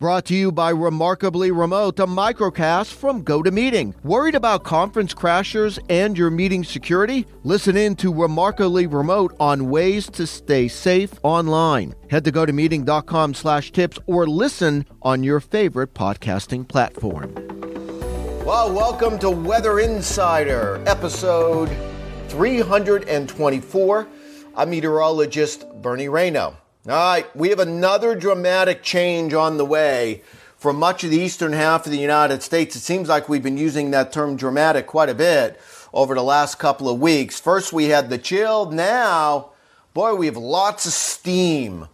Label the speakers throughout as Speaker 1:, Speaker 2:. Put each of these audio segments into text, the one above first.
Speaker 1: Brought to you by Remarkably Remote, a microcast from GoToMeeting. Worried about conference crashers and your meeting security? Listen in to Remarkably Remote on ways to stay safe online. Head to gotomeeting.com slash tips or listen on your favorite podcasting platform. Well, welcome to Weather Insider, episode 324. I'm meteorologist Bernie Rayno. All right, we have another dramatic change on the way for much of the eastern half of the United States. It seems like we've been using that term dramatic quite a bit over the last couple of weeks. First, we had the chill. Now, boy, we have lots of steam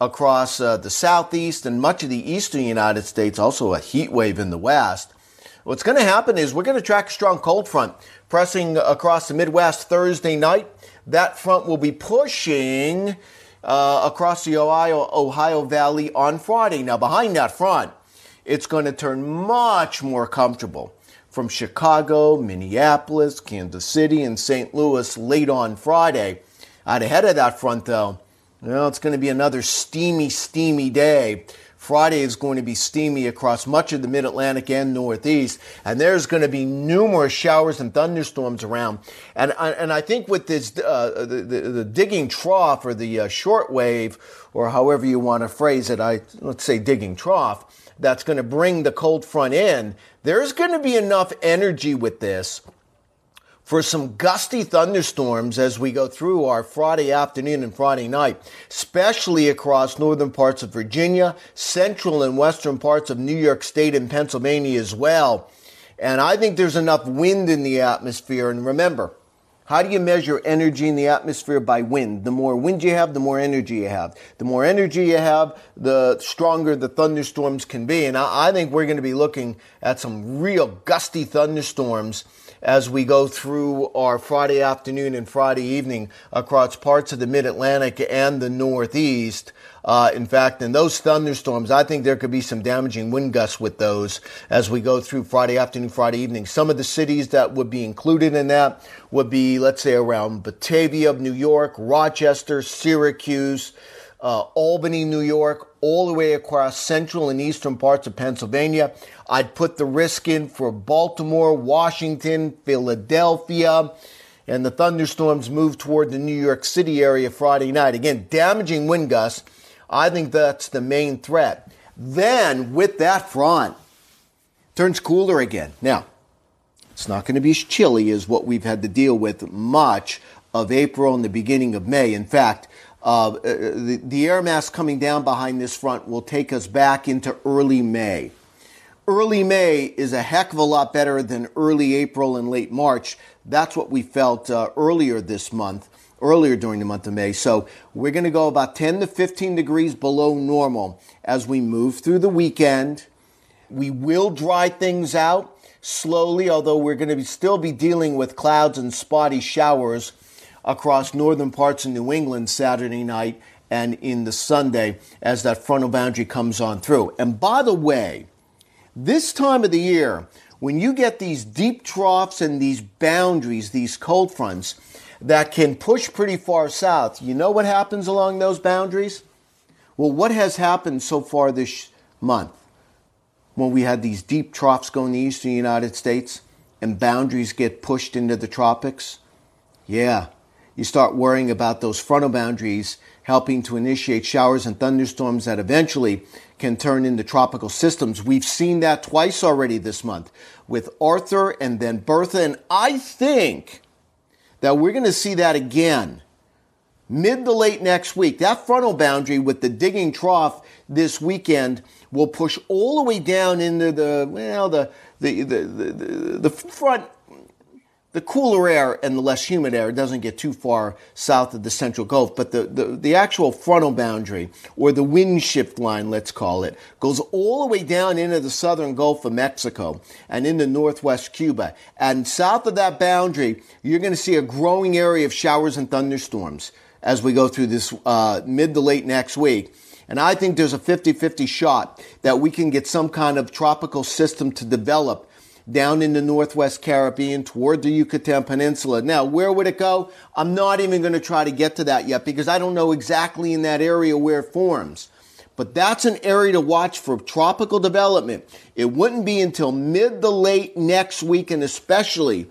Speaker 1: across uh, the southeast and much of the eastern United States, also a heat wave in the west. What's going to happen is we're going to track a strong cold front pressing across the Midwest Thursday night. That front will be pushing uh, across the Ohio, Ohio Valley on Friday. Now, behind that front, it's going to turn much more comfortable from Chicago, Minneapolis, Kansas City, and St. Louis late on Friday. Out ahead of that front, though, well, it's going to be another steamy, steamy day. Friday is going to be steamy across much of the mid Atlantic and Northeast, and there's going to be numerous showers and thunderstorms around. And, and I think with this, uh, the, the, the, digging trough or the uh, short wave, or however you want to phrase it, I let's say digging trough, that's going to bring the cold front in. There's going to be enough energy with this for some gusty thunderstorms as we go through our Friday afternoon and Friday night, especially across northern parts of Virginia, central and western parts of New York State and Pennsylvania as well. And I think there's enough wind in the atmosphere. And remember, how do you measure energy in the atmosphere? By wind. The more wind you have, the more energy you have. The more energy you have, the stronger the thunderstorms can be. And I, I think we're going to be looking at some real gusty thunderstorms as we go through our Friday afternoon and Friday evening across parts of the mid Atlantic and the Northeast. Uh, in fact, in those thunderstorms, I think there could be some damaging wind gusts with those as we go through Friday afternoon, Friday evening. Some of the cities that would be included in that would be, let's say, around Batavia, New York, Rochester, Syracuse, uh, Albany, New York, all the way across central and eastern parts of Pennsylvania. I'd put the risk in for Baltimore, Washington, Philadelphia, and the thunderstorms move toward the New York City area Friday night. Again, damaging wind gusts. I think that's the main threat. Then, with that front, turns cooler again. Now, it's not going to be as chilly as what we've had to deal with much of April and the beginning of May. In fact, uh, the, the air mass coming down behind this front will take us back into early May. Early May is a heck of a lot better than early April and late March. That's what we felt uh, earlier this month, earlier during the month of May. So we're going to go about 10 to 15 degrees below normal as we move through the weekend. We will dry things out slowly, although we're going to still be dealing with clouds and spotty showers across northern parts of New England Saturday night and in the Sunday as that frontal boundary comes on through. And by the way, this time of the year, when you get these deep troughs and these boundaries, these cold fronts that can push pretty far south, you know what happens along those boundaries? Well, what has happened so far this month when we had these deep troughs going to the eastern United States and boundaries get pushed into the tropics? Yeah, you start worrying about those frontal boundaries helping to initiate showers and thunderstorms that eventually can turn into tropical systems. We've seen that twice already this month with Arthur and then Bertha. And I think that we're going to see that again mid to late next week. That frontal boundary with the digging trough this weekend will push all the way down into the, well, the, the, the, the, the front the cooler air and the less humid air doesn't get too far south of the central Gulf, but the, the, the actual frontal boundary, or the wind shift line, let's call it, goes all the way down into the southern Gulf of Mexico and into northwest Cuba. And south of that boundary, you're going to see a growing area of showers and thunderstorms as we go through this uh, mid to late next week. And I think there's a 50 50 shot that we can get some kind of tropical system to develop down in the Northwest Caribbean toward the Yucatan Peninsula. Now, where would it go? I'm not even going to try to get to that yet because I don't know exactly in that area where it forms. But that's an area to watch for tropical development. It wouldn't be until mid to late next week and especially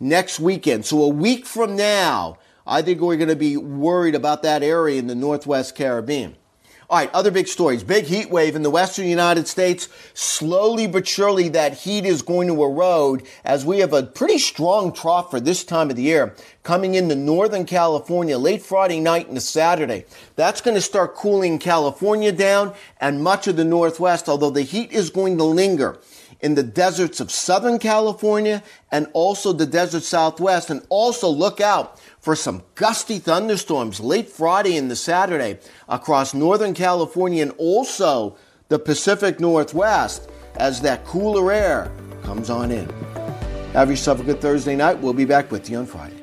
Speaker 1: next weekend. So a week from now, I think we're going to be worried about that area in the Northwest Caribbean. All right, other big stories. Big heat wave in the western United States. Slowly but surely, that heat is going to erode as we have a pretty strong trough for this time of the year coming into Northern California late Friday night into Saturday. That's going to start cooling California down and much of the Northwest, although the heat is going to linger in the deserts of Southern California and also the desert Southwest. And also look out for some gusty thunderstorms late Friday and the Saturday across Northern California and also the Pacific Northwest as that cooler air comes on in. Have yourself a good Thursday night. We'll be back with you on Friday.